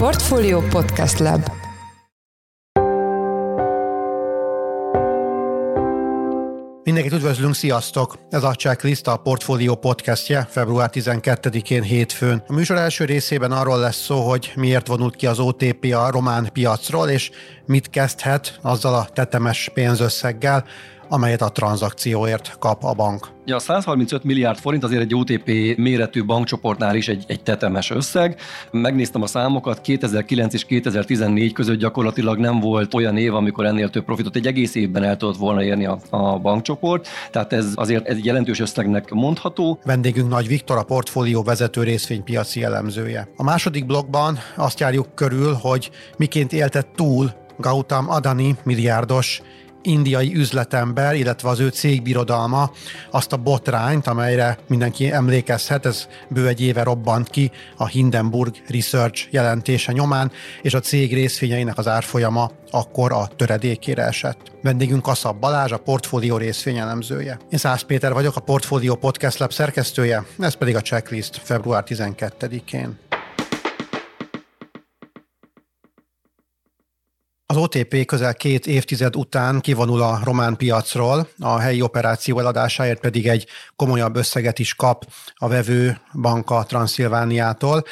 Portfolio Podcast Lab Mindenkit üdvözlünk, sziasztok! Ez a Checklist a Portfolio podcastje február 12-én hétfőn. A műsor első részében arról lesz szó, hogy miért vonult ki az OTP a román piacról, és mit kezdhet azzal a tetemes pénzösszeggel, amelyet a tranzakcióért kap a bank. Ja, a 135 milliárd forint azért egy OTP méretű bankcsoportnál is egy, egy tetemes összeg. Megnéztem a számokat, 2009 és 2014 között gyakorlatilag nem volt olyan év, amikor ennél több profitot egy egész évben el tudott volna érni a, a bankcsoport, tehát ez azért egy jelentős összegnek mondható. Vendégünk Nagy Viktor, a portfólió vezető részvénypiaci elemzője. A második blogban azt járjuk körül, hogy miként éltett túl Gautam Adani milliárdos indiai üzletember, illetve az ő cégbirodalma azt a botrányt, amelyre mindenki emlékezhet, ez bő egy éve robbant ki a Hindenburg Research jelentése nyomán, és a cég részvényeinek az árfolyama akkor a töredékére esett. Vendégünk Kaszab Balázs, a portfólió részvényelemzője. Én Szász Péter vagyok, a Portfólió Podcast Lab szerkesztője, ez pedig a checklist február 12-én. Az OTP közel két évtized után kivonul a román piacról, a helyi operáció eladásáért pedig egy komolyabb összeget is kap a vevő banka Transzilvániától.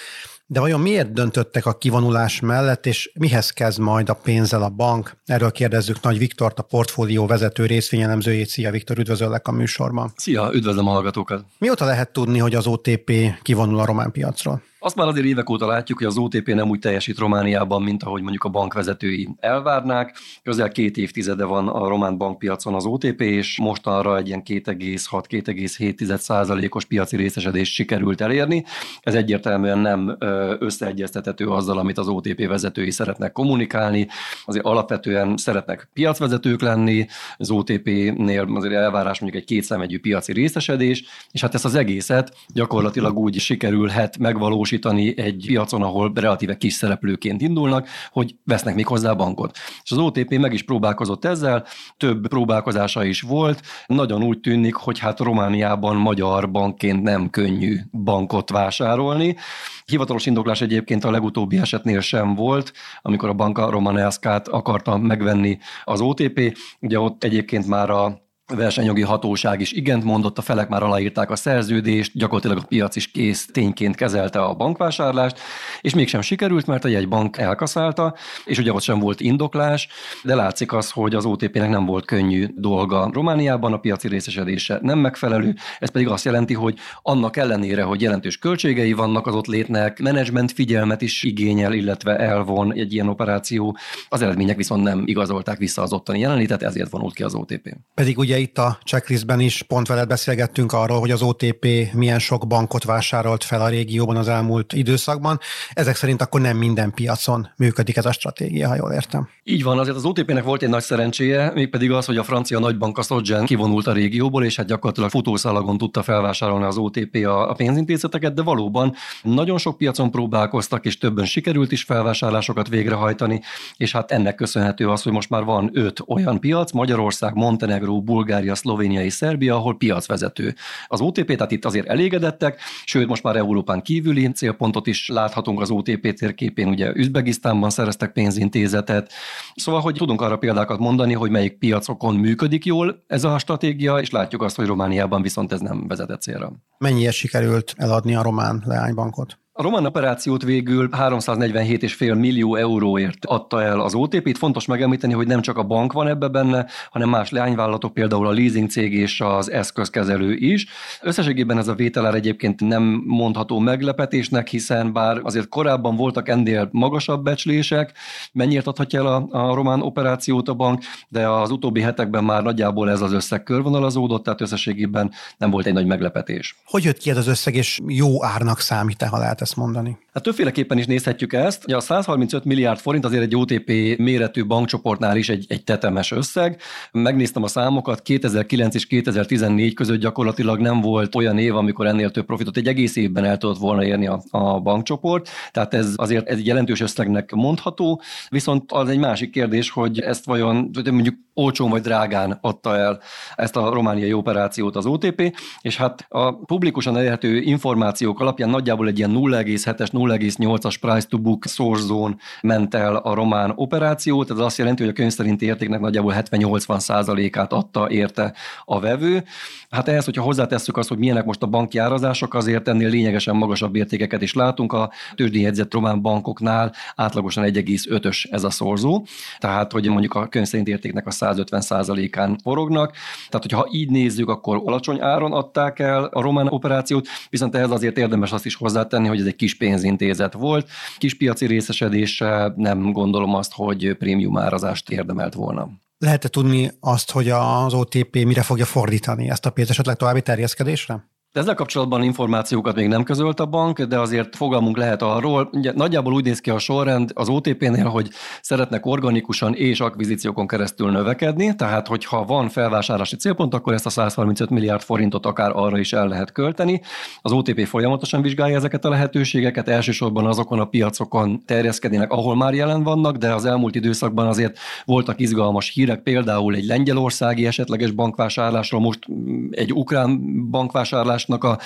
De vajon miért döntöttek a kivonulás mellett, és mihez kezd majd a pénzzel a bank? Erről kérdezzük Nagy Viktort, a portfólió vezető részvényelemzőjét. Szia Viktor, üdvözöllek a műsorban. Szia, üdvözlöm a hallgatókat. Mióta lehet tudni, hogy az OTP kivonul a román piacról? Azt már azért évek óta látjuk, hogy az OTP nem úgy teljesít Romániában, mint ahogy mondjuk a bankvezetői elvárnák. Közel két évtizede van a román bankpiacon az OTP, és mostanra egy ilyen 2,6-2,7 százalékos piaci részesedést sikerült elérni. Ez egyértelműen nem összeegyeztethető azzal, amit az OTP vezetői szeretnek kommunikálni. Azért alapvetően szeretnek piacvezetők lenni, az OTP-nél azért elvárás mondjuk egy kétszemegyű piaci részesedés, és hát ezt az egészet gyakorlatilag úgy sikerülhet megvalósítani, megvalósítani egy piacon, ahol relatíve kis szereplőként indulnak, hogy vesznek még hozzá bankot. És az OTP meg is próbálkozott ezzel, több próbálkozása is volt. Nagyon úgy tűnik, hogy hát Romániában magyar bankként nem könnyű bankot vásárolni. Hivatalos indoklás egyébként a legutóbbi esetnél sem volt, amikor a Banka Romanelszkát akarta megvenni az OTP. Ugye ott egyébként már a versenyjogi hatóság is igent mondott, a felek már aláírták a szerződést, gyakorlatilag a piac is kész tényként kezelte a bankvásárlást, és mégsem sikerült, mert a jegybank elkaszálta, és ugye ott sem volt indoklás, de látszik az, hogy az OTP-nek nem volt könnyű dolga Romániában, a piaci részesedése nem megfelelő, ez pedig azt jelenti, hogy annak ellenére, hogy jelentős költségei vannak az ott létnek, menedzsment figyelmet is igényel, illetve elvon egy ilyen operáció, az eredmények viszont nem igazolták vissza az ottani jelenlétet, ezért vonult ki az OTP. Pedig ugye itt a checklistben is pont veled beszélgettünk arról, hogy az OTP milyen sok bankot vásárolt fel a régióban az elmúlt időszakban. Ezek szerint akkor nem minden piacon működik ez a stratégia, ha jól értem. Így van, azért az OTP-nek volt egy nagy szerencséje, mégpedig az, hogy a francia nagybank a Soggen kivonult a régióból, és hát gyakorlatilag futószalagon tudta felvásárolni az OTP a, pénzintézeteket, de valóban nagyon sok piacon próbálkoztak, és többen sikerült is felvásárlásokat végrehajtani, és hát ennek köszönhető az, hogy most már van öt olyan piac, Magyarország, Montenegro, Bulgária, Bulgária, Szlovénia és Szerbia, ahol piacvezető az OTP, tehát itt azért elégedettek, sőt most már Európán kívüli célpontot is láthatunk az OTP térképén, ugye Üzbegisztánban szereztek pénzintézetet, szóval hogy tudunk arra példákat mondani, hogy melyik piacokon működik jól ez a stratégia, és látjuk azt, hogy Romániában viszont ez nem vezetett célra. Mennyire sikerült eladni a román leánybankot? A román operációt végül 347,5 millió euróért adta el az OTP-t. Fontos megemlíteni, hogy nem csak a bank van ebbe benne, hanem más leányvállalatok, például a leasing cég és az eszközkezelő is. Összességében ez a vételár egyébként nem mondható meglepetésnek, hiszen bár azért korábban voltak ennél magasabb becslések, mennyiért adhatja el a, a román operációt a bank, de az utóbbi hetekben már nagyjából ez az összeg körvonalazódott, tehát összességében nem volt egy nagy meglepetés. Hogy jött ki ez az összeg, és jó árnak számít-e, ha lehet ezt mondani? Hát többféleképpen is nézhetjük ezt. Ugye a 135 milliárd forint azért egy OTP méretű bankcsoportnál is egy, egy tetemes összeg. Megnéztem a számokat, 2009 és 2014 között gyakorlatilag nem volt olyan év, amikor ennél több profitot egy egész évben el tudott volna érni a, a bankcsoport. Tehát ez azért egy jelentős összegnek mondható, viszont az egy másik kérdés, hogy ezt vajon mondjuk olcsón vagy drágán adta el ezt a romániai operációt az OTP, és hát a publikusan elérhető információk alapján nagyjából egy ilyen 0,7-es, 0,8-as price to book source zone ment el a román operáció, tehát az azt jelenti, hogy a könyv szerinti értéknek nagyjából 70-80 százalékát adta érte a vevő. Hát ehhez, hogyha hozzátesszük azt, hogy milyenek most a banki árazások, azért ennél lényegesen magasabb értékeket is látunk. A tőzsdéjegyzett román bankoknál átlagosan 1,5-ös ez a szorzó, tehát hogy mondjuk a könyv szerint értéknek a 150 százalékán forognak. Tehát, hogyha így nézzük, akkor alacsony áron adták el a román operációt, viszont ehhez azért érdemes azt is hozzátenni, hogy ez egy kis pénzintézet volt. Kis piaci részesedése nem gondolom azt, hogy prémium árazást érdemelt volna. Lehet-e tudni azt, hogy az OTP mire fogja fordítani ezt a pénzt esetleg további terjeszkedésre? Ezzel kapcsolatban információkat még nem közölt a bank, de azért fogalmunk lehet arról. Ugye nagyjából úgy néz ki a sorrend az OTP-nél, hogy szeretnek organikusan és akvizíciókon keresztül növekedni, tehát hogyha van felvásárlási célpont, akkor ezt a 135 milliárd forintot akár arra is el lehet költeni. Az OTP folyamatosan vizsgálja ezeket a lehetőségeket, elsősorban azokon a piacokon terjeszkednének, ahol már jelen vannak, de az elmúlt időszakban azért voltak izgalmas hírek, például egy lengyelországi esetleges bankvásárlásról, most egy ukrán bankvásárlás támadásnak a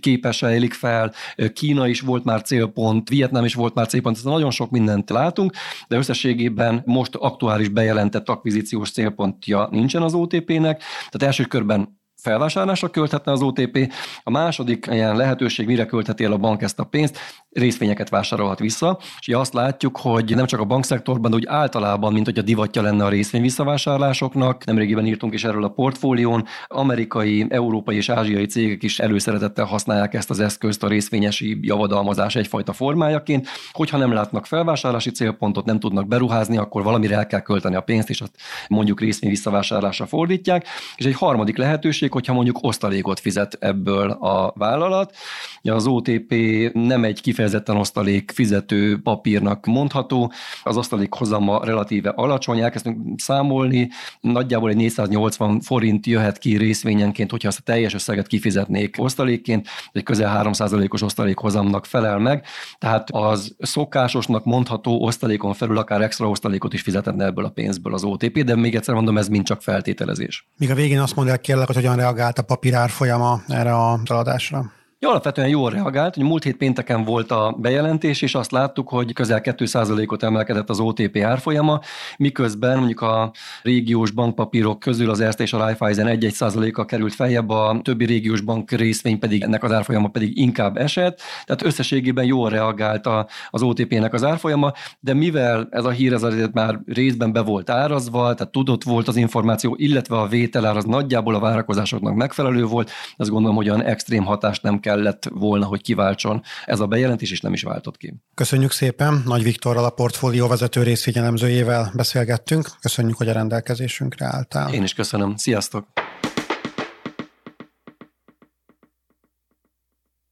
képes élik fel, Kína is volt már célpont, Vietnám is volt már célpont, tehát nagyon sok mindent látunk, de összességében most aktuális bejelentett akvizíciós célpontja nincsen az OTP-nek, tehát első körben felvásárlásra költhetne az OTP. A második ilyen lehetőség, mire költheti el a bank ezt a pénzt, részvényeket vásárolhat vissza, és azt látjuk, hogy nem csak a bankszektorban, de úgy általában, mint hogy a divatja lenne a részvény visszavásárlásoknak. Nemrégiben írtunk is erről a portfólión. Amerikai, európai és ázsiai cégek is előszeretettel használják ezt az eszközt a részvényesi javadalmazás egyfajta formájaként. Hogyha nem látnak felvásárlási célpontot, nem tudnak beruházni, akkor valamire el kell költeni a pénzt, és azt mondjuk részvény visszavásárlásra fordítják. És egy harmadik lehetőség, hogyha mondjuk osztalékot fizet ebből a vállalat. Az OTP nem egy kifejezetten osztalék fizető papírnak mondható. Az osztalék hozama relatíve alacsony, elkezdtünk számolni, nagyjából egy 480 forint jöhet ki részvényenként, hogyha azt a teljes összeget kifizetnék osztalékként, egy közel 3%-os osztalékhozamnak felel meg, tehát az szokásosnak mondható osztalékon felül akár extra osztalékot is fizetne ebből a pénzből az OTP, de még egyszer mondom, ez mind csak feltételezés. Míg a végén azt mondják kérlek, hogy hogyan reagált a papírár folyama erre a taladásra? Ja, alapvetően jól reagált, hogy múlt hét pénteken volt a bejelentés, és azt láttuk, hogy közel 2%-ot emelkedett az OTP árfolyama, miközben mondjuk a régiós bankpapírok közül az Erste és a Raiffeisen 1-1%-a került feljebb, a többi régiós bank részvény pedig ennek az árfolyama pedig inkább esett, tehát összességében jól reagált a, az OTP-nek az árfolyama, de mivel ez a hír ez azért már részben be volt árazva, tehát tudott volt az információ, illetve a vételár az nagyjából a várakozásoknak megfelelő volt, azt gondolom, hogy olyan extrém hatást nem kellett volna, hogy kiváltson ez a bejelentés, és nem is váltott ki. Köszönjük szépen, Nagy Viktorral a portfólió vezető részvényelemzőjével beszélgettünk. Köszönjük, hogy a rendelkezésünkre álltál. Én is köszönöm. Sziasztok!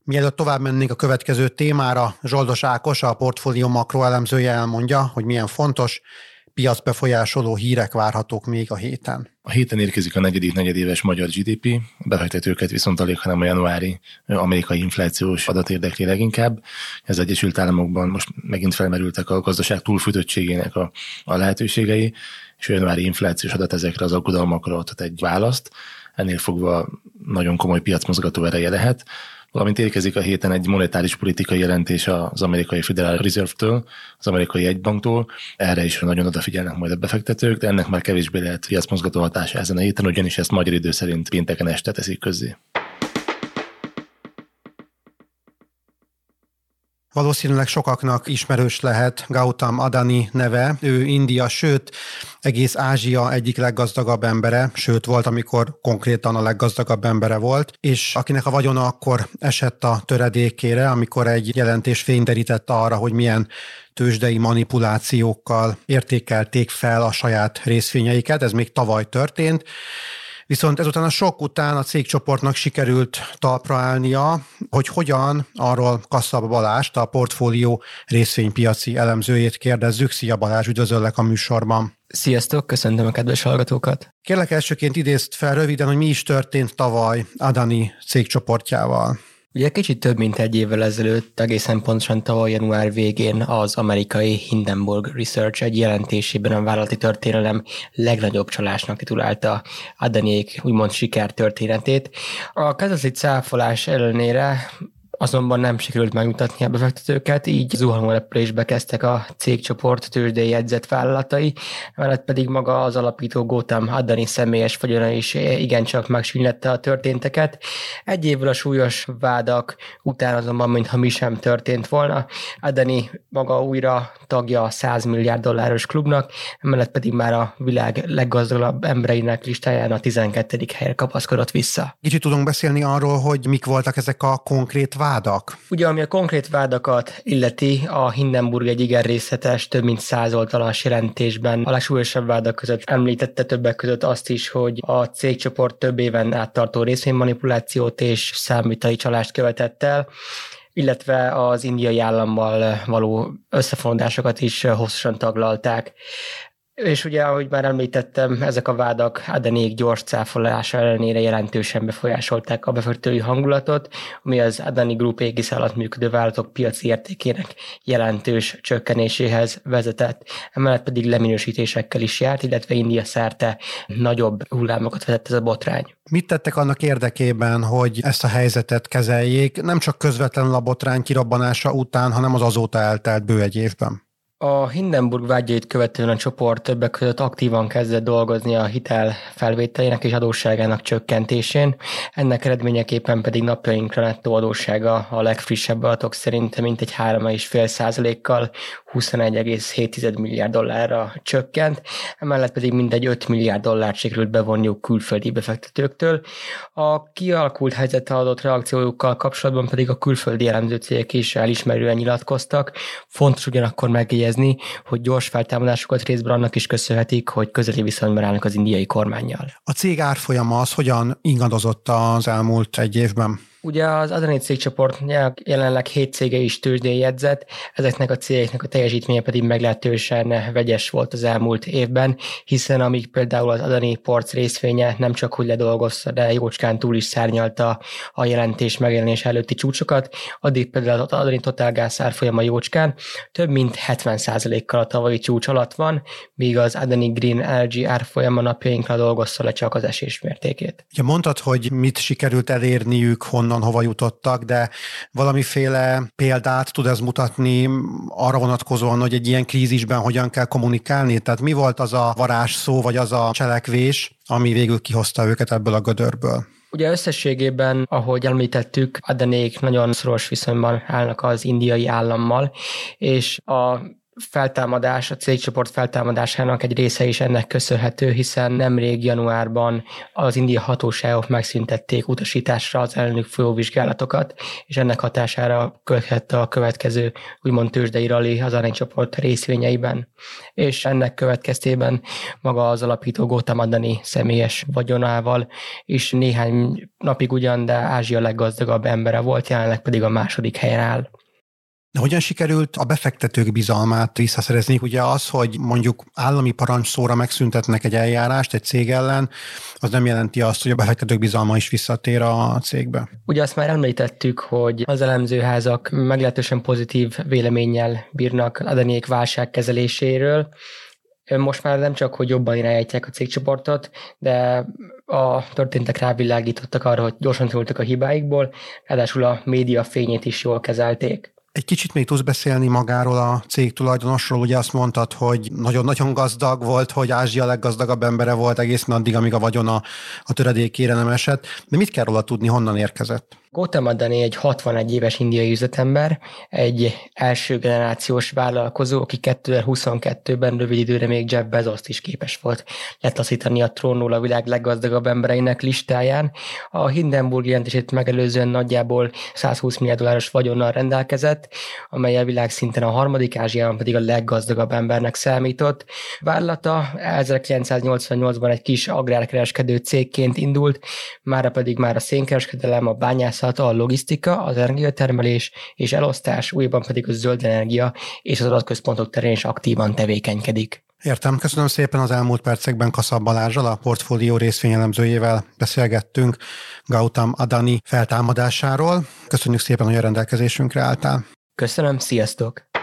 Mielőtt tovább mennénk a következő témára, Zsoldos Ákos, a portfólió makroelemzője elmondja, hogy milyen fontos, piacbefolyásoló hírek várhatók még a héten. A héten érkezik a negyedik negyedéves magyar GDP, befektetőket viszont alig, hanem a januári amerikai inflációs adat érdekli leginkább. Ez Egyesült Államokban most megint felmerültek a gazdaság túlfűtöttségének a, a lehetőségei, és a januári inflációs adat ezekre az aggodalmakra adhat egy választ. Ennél fogva nagyon komoly piacmozgató ereje lehet valamint érkezik a héten egy monetáris politikai jelentés az amerikai Federal Reserve-től, az amerikai egybanktól. Erre is nagyon odafigyelnek majd a befektetők, de ennek már kevésbé lehet piacmozgató hatása ezen a héten, ugyanis ezt magyar idő szerint pénteken este teszik közzé. Valószínűleg sokaknak ismerős lehet Gautam Adani neve. Ő India, sőt, egész Ázsia egyik leggazdagabb embere, sőt volt, amikor konkrétan a leggazdagabb embere volt, és akinek a vagyona akkor esett a töredékére, amikor egy jelentés fényderített arra, hogy milyen tőzsdei manipulációkkal értékelték fel a saját részvényeiket. Ez még tavaly történt Viszont ezután a sok után a cégcsoportnak sikerült talpra állnia, hogy hogyan, arról Kasszab Balást, a portfólió részvénypiaci elemzőjét kérdezzük. Szia Balázs, üdvözöllek a műsorban. Sziasztok, köszöntöm a kedves hallgatókat. Kérlek elsőként idézt fel röviden, hogy mi is történt tavaly Adani cégcsoportjával. Ugye kicsit több mint egy évvel ezelőtt, egészen pontosan tavaly január végén az amerikai Hindenburg Research egy jelentésében a vállalati történelem legnagyobb csalásnak titulálta Adaniék úgymond sikertörténetét. A kezdeti cáfolás ellenére azonban nem sikerült megmutatni a befektetőket, így zuhanó repülésbe kezdtek a cégcsoport tőzsdei jegyzett vállalatai, mellett pedig maga az alapító Gotham Adani személyes vagyona is igencsak megsűnlette a történteket. Egy évvel a súlyos vádak után azonban, mintha mi sem történt volna, Adani maga újra tagja a 100 milliárd dolláros klubnak, emellett pedig már a világ leggazdagabb embereinek listáján a 12. helyre kapaszkodott vissza. Kicsit tudunk beszélni arról, hogy mik voltak ezek a konkrét vádak? Ugye, ami a konkrét vádakat illeti, a Hindenburg egy igen részletes, több mint száz oldalas jelentésben a legsúlyosabb vádak között említette többek között azt is, hogy a cégcsoport több éven áttartó részvénymanipulációt és számítai csalást követett el, illetve az indiai állammal való összefonódásokat is hosszasan taglalták. És ugye, ahogy már említettem, ezek a vádak Adanék gyors cáfolása ellenére jelentősen befolyásolták a befektetői hangulatot, ami az Adani Group égisz alatt működő vállalatok piaci értékének jelentős csökkenéséhez vezetett. Emellett pedig leminősítésekkel is járt, illetve India szerte nagyobb hullámokat vezett ez a botrány. Mit tettek annak érdekében, hogy ezt a helyzetet kezeljék, nem csak közvetlenül a botrány kirabbanása után, hanem az azóta eltelt bő egy évben? A Hindenburg vágyait követően a csoport többek között aktívan kezdett dolgozni a hitel felvételének és adósságának csökkentésén. Ennek eredményeképpen pedig napjainkra nettó adóssága a legfrissebb adatok szerint mintegy 3,5 százalékkal 21,7 milliárd dollárra csökkent, emellett pedig mindegy 5 milliárd dollárt sikerült bevonniuk külföldi befektetőktől. A kialakult helyzetre adott reakciójukkal kapcsolatban pedig a külföldi elemző cégek is elismerően nyilatkoztak. Fontos ugyanakkor megjegyezni, hogy gyors feltámadásokat részben annak is köszönhetik, hogy közeli viszonyban állnak az indiai kormányjal. A cég árfolyama az hogyan ingadozott az elmúlt egy évben? Ugye az Adani cégcsoport jelenleg hét cége is tőzsdén jegyzett, ezeknek a cégeknek a teljesítménye pedig meglehetősen vegyes volt az elmúlt évben, hiszen amíg például az Adani Porc részvénye nem csak hogy ledolgozta, de jócskán túl is szárnyalta a jelentés megjelenés előtti csúcsokat, addig például az Adani Total Gas árfolyama jócskán több mint 70%-kal a tavalyi csúcs alatt van, míg az Adani Green Energy árfolyama napjainkra dolgozta le csak az esés mértékét. Ja, mondtad, hogy mit sikerült elérniük, honnan honnan hova jutottak, de valamiféle példát tud ez mutatni arra vonatkozóan, hogy egy ilyen krízisben hogyan kell kommunikálni? Tehát mi volt az a varázs szó, vagy az a cselekvés, ami végül kihozta őket ebből a gödörből? Ugye összességében, ahogy említettük, Adenék nagyon szoros viszonyban állnak az indiai állammal, és a feltámadás, a cégcsoport feltámadásának egy része is ennek köszönhető, hiszen nemrég januárban az india hatóságok megszüntették utasításra az ellenük folyóvizsgálatokat, és ennek hatására követhette a következő úgymond tőzsdei rali az aranycsoport részvényeiben. És ennek következtében maga az alapító Gautam Adani személyes vagyonával is néhány napig ugyan, de Ázsia leggazdagabb embere volt, jelenleg pedig a második helyen áll. De hogyan sikerült a befektetők bizalmát visszaszerezni? Ugye az, hogy mondjuk állami parancsszóra megszüntetnek egy eljárást egy cég ellen, az nem jelenti azt, hogy a befektetők bizalma is visszatér a cégbe. Ugye azt már említettük, hogy az elemzőházak meglehetősen pozitív véleménnyel bírnak Adaniék válság kezeléséről, most már nem csak, hogy jobban irányítják a cégcsoportot, de a történtek rávilágítottak arra, hogy gyorsan tanultak a hibáikból, ráadásul a média fényét is jól kezelték. Egy kicsit még tudsz beszélni magáról a cég tulajdonosról, ugye azt mondtad, hogy nagyon-nagyon gazdag volt, hogy Ázsia leggazdagabb embere volt egészen addig, amíg a vagyona a töredékére nem esett. De mit kell róla tudni, honnan érkezett? Gautam Adani egy 61 éves indiai üzletember, egy első generációs vállalkozó, aki 2022-ben rövid időre még Jeff bezos is képes volt letaszítani a trónról a világ leggazdagabb embereinek listáján. A Hindenburg jelentését megelőzően nagyjából 120 milliárd dolláros vagyonnal rendelkezett, amely a világ szinten a harmadik, Ázsiában pedig a leggazdagabb embernek számított. Vállalata 1988-ban egy kis agrárkereskedő cégként indult, mára pedig már a szénkereskedelem, a bányászat, ágazata a logisztika, az energiatermelés és elosztás, újban pedig a zöld energia és az adatközpontok terén is aktívan tevékenykedik. Értem, köszönöm szépen az elmúlt percekben Kaszab Balázsral, a portfólió részvényelemzőjével beszélgettünk Gautam Adani feltámadásáról. Köszönjük szépen, hogy a rendelkezésünkre álltál. Köszönöm, sziasztok!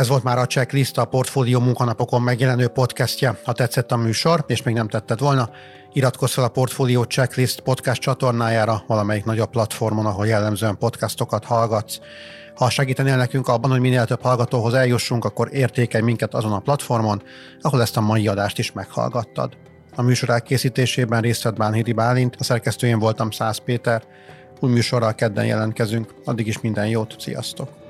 Ez volt már a Checklist, a Portfólió munkanapokon megjelenő podcastje. Ha tetszett a műsor, és még nem tetted volna, iratkozz fel a Portfólió Checklist podcast csatornájára, valamelyik nagyobb platformon, ahol jellemzően podcastokat hallgatsz. Ha segítenél nekünk abban, hogy minél több hallgatóhoz eljussunk, akkor értékelj minket azon a platformon, ahol ezt a mai adást is meghallgattad. A műsor elkészítésében részt vett Bánhidi Bálint, a szerkesztőjén voltam Szász Péter. Új műsorral kedden jelentkezünk. Addig is minden jót, sziasztok!